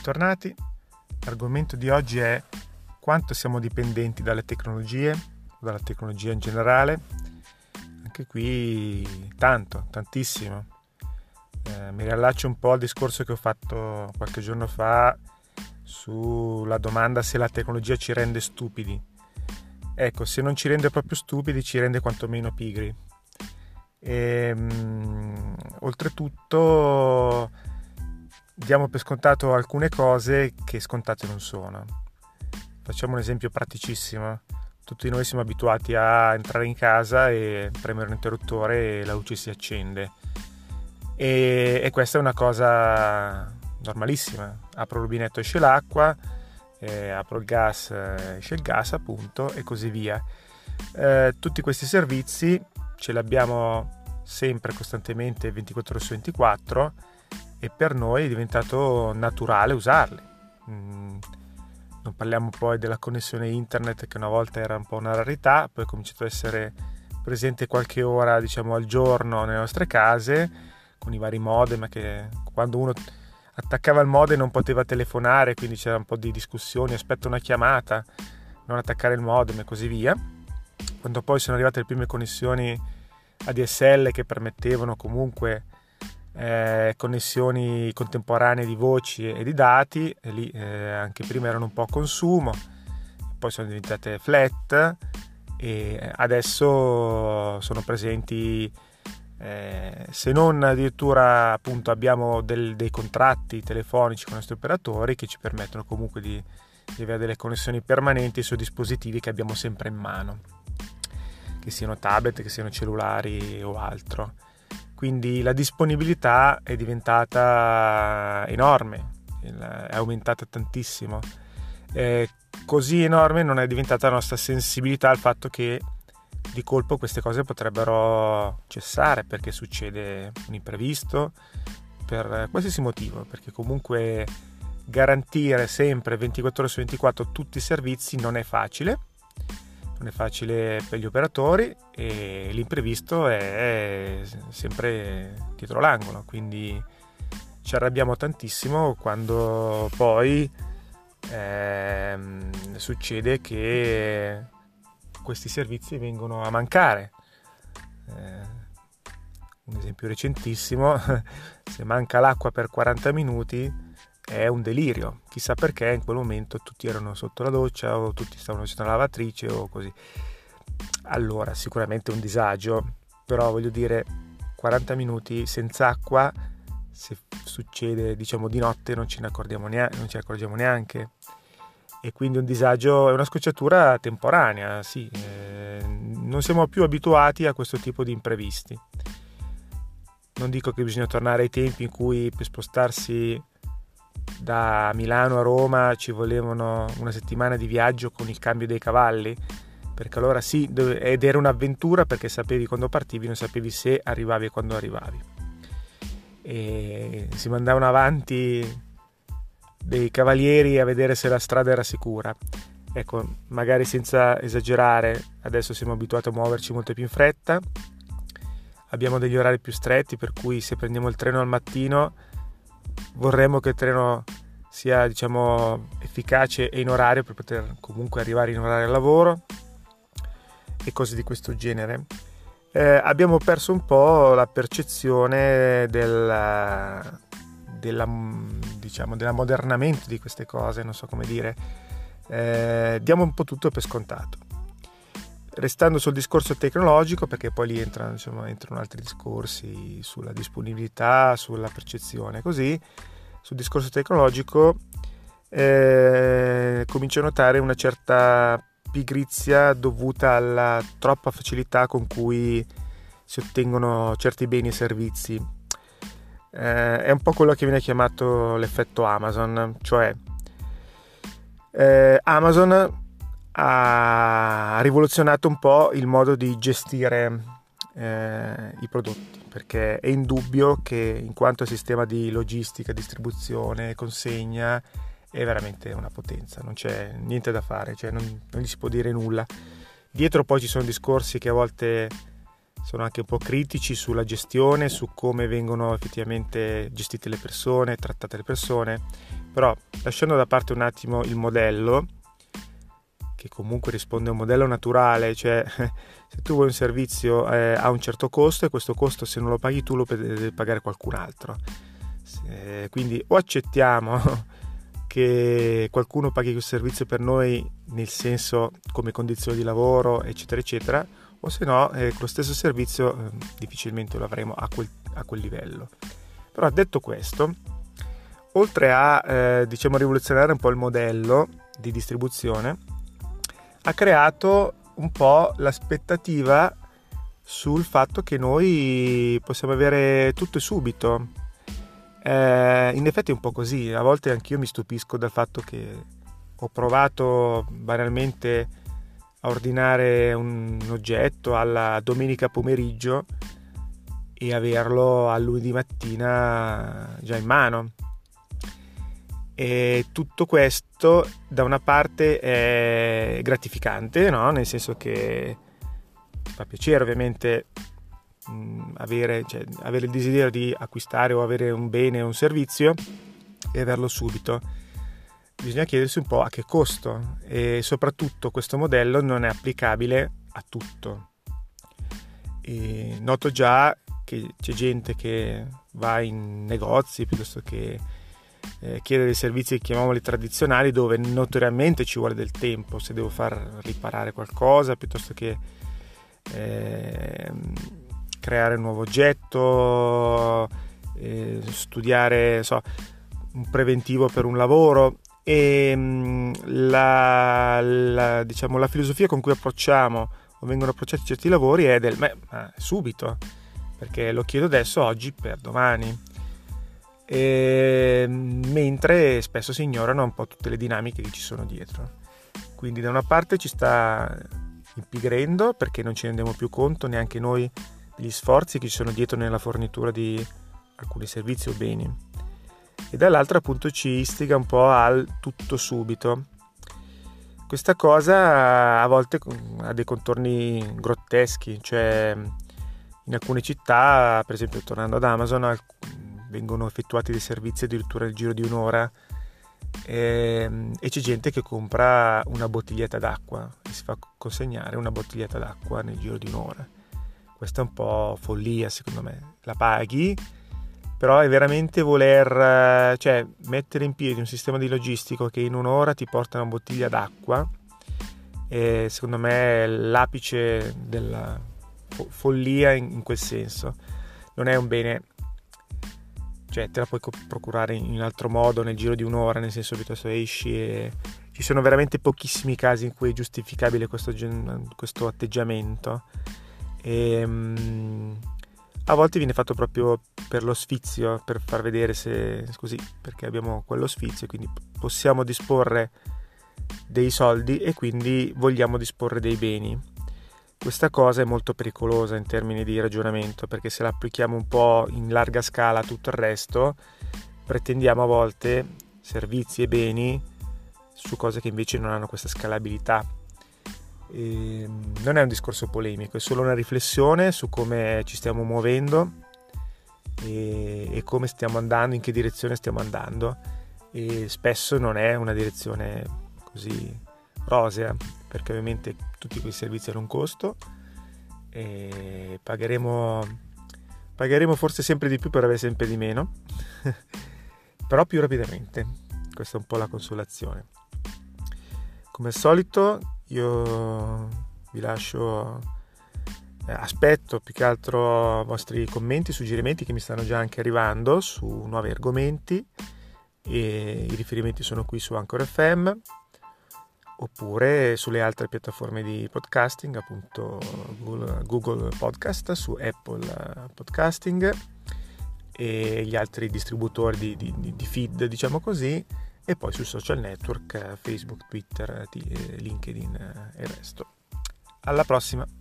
bentornati. L'argomento di oggi è quanto siamo dipendenti dalle tecnologie, dalla tecnologia in generale. Anche qui tanto, tantissimo. Eh, mi riallaccio un po' al discorso che ho fatto qualche giorno fa sulla domanda se la tecnologia ci rende stupidi. Ecco, se non ci rende proprio stupidi, ci rende quantomeno pigri. E, um, oltretutto diamo per scontato alcune cose che scontate non sono. Facciamo un esempio praticissimo. Tutti noi siamo abituati a entrare in casa e premere un interruttore e la luce si accende. E, e questa è una cosa normalissima. Apro il rubinetto, esce l'acqua, eh, apro il gas, esce il gas appunto e così via. Eh, tutti questi servizi ce li abbiamo sempre costantemente 24 ore su 24 e per noi è diventato naturale usarli. Mm, non parliamo poi della connessione internet che una volta era un po' una rarità, poi è cominciato ad essere presente qualche ora diciamo al giorno nelle nostre case con i vari modem che quando uno attaccava il modem non poteva telefonare quindi c'era un po' di discussioni aspetta una chiamata non attaccare il modem e così via quando poi sono arrivate le prime connessioni ADSL che permettevano comunque eh, connessioni contemporanee di voci e di dati, e lì eh, anche prima erano un po' a consumo, poi sono diventate flat e adesso sono presenti eh, se non addirittura appunto abbiamo del, dei contratti telefonici con i nostri operatori che ci permettono comunque di, di avere delle connessioni permanenti sui dispositivi che abbiamo sempre in mano che siano tablet, che siano cellulari o altro quindi la disponibilità è diventata enorme, è aumentata tantissimo. Eh, così enorme non è diventata la nostra sensibilità al fatto che di colpo queste cose potrebbero cessare perché succede un imprevisto, per qualsiasi motivo, perché comunque garantire sempre 24 ore su 24 tutti i servizi non è facile non è facile per gli operatori e l'imprevisto è sempre dietro l'angolo, quindi ci arrabbiamo tantissimo quando poi eh, succede che questi servizi vengono a mancare. Eh, un esempio recentissimo, se manca l'acqua per 40 minuti è un delirio. Chissà perché in quel momento tutti erano sotto la doccia o tutti stavano facendo la lavatrice o così. Allora, sicuramente un disagio, però voglio dire, 40 minuti senza acqua, se succede diciamo di notte non ce ne accorgiamo neanche, non ci accorgiamo neanche. E quindi un disagio è una scocciatura temporanea, sì, eh, non siamo più abituati a questo tipo di imprevisti. Non dico che bisogna tornare ai tempi in cui per spostarsi da Milano a Roma ci volevano una settimana di viaggio con il cambio dei cavalli, perché allora sì, ed era un'avventura perché sapevi quando partivi, non sapevi se arrivavi e quando arrivavi. E si mandavano avanti dei cavalieri a vedere se la strada era sicura. Ecco, magari senza esagerare, adesso siamo abituati a muoverci molto più in fretta, abbiamo degli orari più stretti, per cui se prendiamo il treno al mattino vorremmo che il treno sia diciamo efficace e in orario per poter comunque arrivare in orario al lavoro e cose di questo genere. Eh, abbiamo perso un po' la percezione della, della, diciamo, dell'ammodernamento di queste cose, non so come dire. Eh, diamo un po' tutto per scontato. Restando sul discorso tecnologico, perché poi lì entrano, insomma, entrano altri discorsi sulla disponibilità, sulla percezione, così sul discorso tecnologico eh, comincio a notare una certa pigrizia dovuta alla troppa facilità con cui si ottengono certi beni e servizi. Eh, è un po' quello che viene chiamato l'effetto Amazon, cioè eh, Amazon ha rivoluzionato un po' il modo di gestire eh, i prodotti perché è indubbio che in quanto sistema di logistica, distribuzione, consegna è veramente una potenza, non c'è niente da fare, cioè non, non gli si può dire nulla. Dietro poi ci sono discorsi che a volte sono anche un po' critici sulla gestione, su come vengono effettivamente gestite le persone, trattate le persone, Però lasciando da parte un attimo il modello, che comunque risponde a un modello naturale, cioè se tu vuoi un servizio eh, a un certo costo e questo costo se non lo paghi tu lo deve pagare qualcun altro. Eh, quindi o accettiamo che qualcuno paghi quel servizio per noi nel senso come condizioni di lavoro eccetera eccetera o se no eh, lo stesso servizio eh, difficilmente lo avremo a quel, a quel, livello. Però detto questo, oltre a eh, diciamo rivoluzionare un po' il modello di distribuzione, ha creato un po' l'aspettativa sul fatto che noi possiamo avere tutto e subito. Eh, in effetti è un po' così, a volte anch'io mi stupisco dal fatto che ho provato banalmente a ordinare un oggetto alla domenica pomeriggio e averlo al lunedì mattina già in mano. E tutto questo da una parte è gratificante, no? nel senso che fa piacere ovviamente mh, avere, cioè, avere il desiderio di acquistare o avere un bene o un servizio e averlo subito. Bisogna chiedersi un po' a che costo e soprattutto questo modello non è applicabile a tutto. E noto già che c'è gente che va in negozi piuttosto che eh, chiede dei servizi, chiamiamoli tradizionali, dove notoriamente ci vuole del tempo, se devo far riparare qualcosa, piuttosto che eh, creare un nuovo oggetto, eh, studiare so, un preventivo per un lavoro. E mm, la, la, diciamo, la filosofia con cui approcciamo o vengono approcciati certi lavori è del beh, subito, perché lo chiedo adesso, oggi per domani e, ehm, mentre spesso si ignorano un po' tutte le dinamiche che ci sono dietro. Quindi da una parte ci sta impigrendo perché non ci rendiamo più conto neanche noi degli sforzi che ci sono dietro nella fornitura di alcuni servizi o beni e dall'altra appunto ci istiga un po' al tutto subito. Questa cosa a volte ha dei contorni grotteschi, cioè in alcune città, per esempio tornando ad Amazon, vengono effettuati dei servizi addirittura nel giro di un'ora e, ehm, e c'è gente che compra una bottiglietta d'acqua e si fa consegnare una bottiglietta d'acqua nel giro di un'ora. Questa è un po' follia secondo me. La paghi, però è veramente voler cioè, mettere in piedi un sistema di logistico che in un'ora ti porta una bottiglia d'acqua. E secondo me è l'apice della follia in, in quel senso. Non è un bene cioè te la puoi procurare in altro modo nel giro di un'ora, nel senso piuttosto esci e ci sono veramente pochissimi casi in cui è giustificabile questo, questo atteggiamento. E, um, a volte viene fatto proprio per lo sfizio, per far vedere se così, perché abbiamo quello sfizio, quindi possiamo disporre dei soldi e quindi vogliamo disporre dei beni. Questa cosa è molto pericolosa in termini di ragionamento perché se la applichiamo un po' in larga scala a tutto il resto, pretendiamo a volte servizi e beni su cose che invece non hanno questa scalabilità. E non è un discorso polemico, è solo una riflessione su come ci stiamo muovendo e, e come stiamo andando, in che direzione stiamo andando e spesso non è una direzione così rosea perché ovviamente tutti quei servizi hanno un costo e pagheremo, pagheremo forse sempre di più per avere sempre di meno, però più rapidamente. Questa è un po' la consolazione. Come al solito io vi lascio, eh, aspetto più che altro vostri commenti, suggerimenti che mi stanno già anche arrivando su nuovi argomenti e i riferimenti sono qui su Anchor FM oppure sulle altre piattaforme di podcasting, appunto Google Podcast, su Apple Podcasting e gli altri distributori di, di, di feed, diciamo così, e poi sui social network Facebook, Twitter, LinkedIn e il resto. Alla prossima!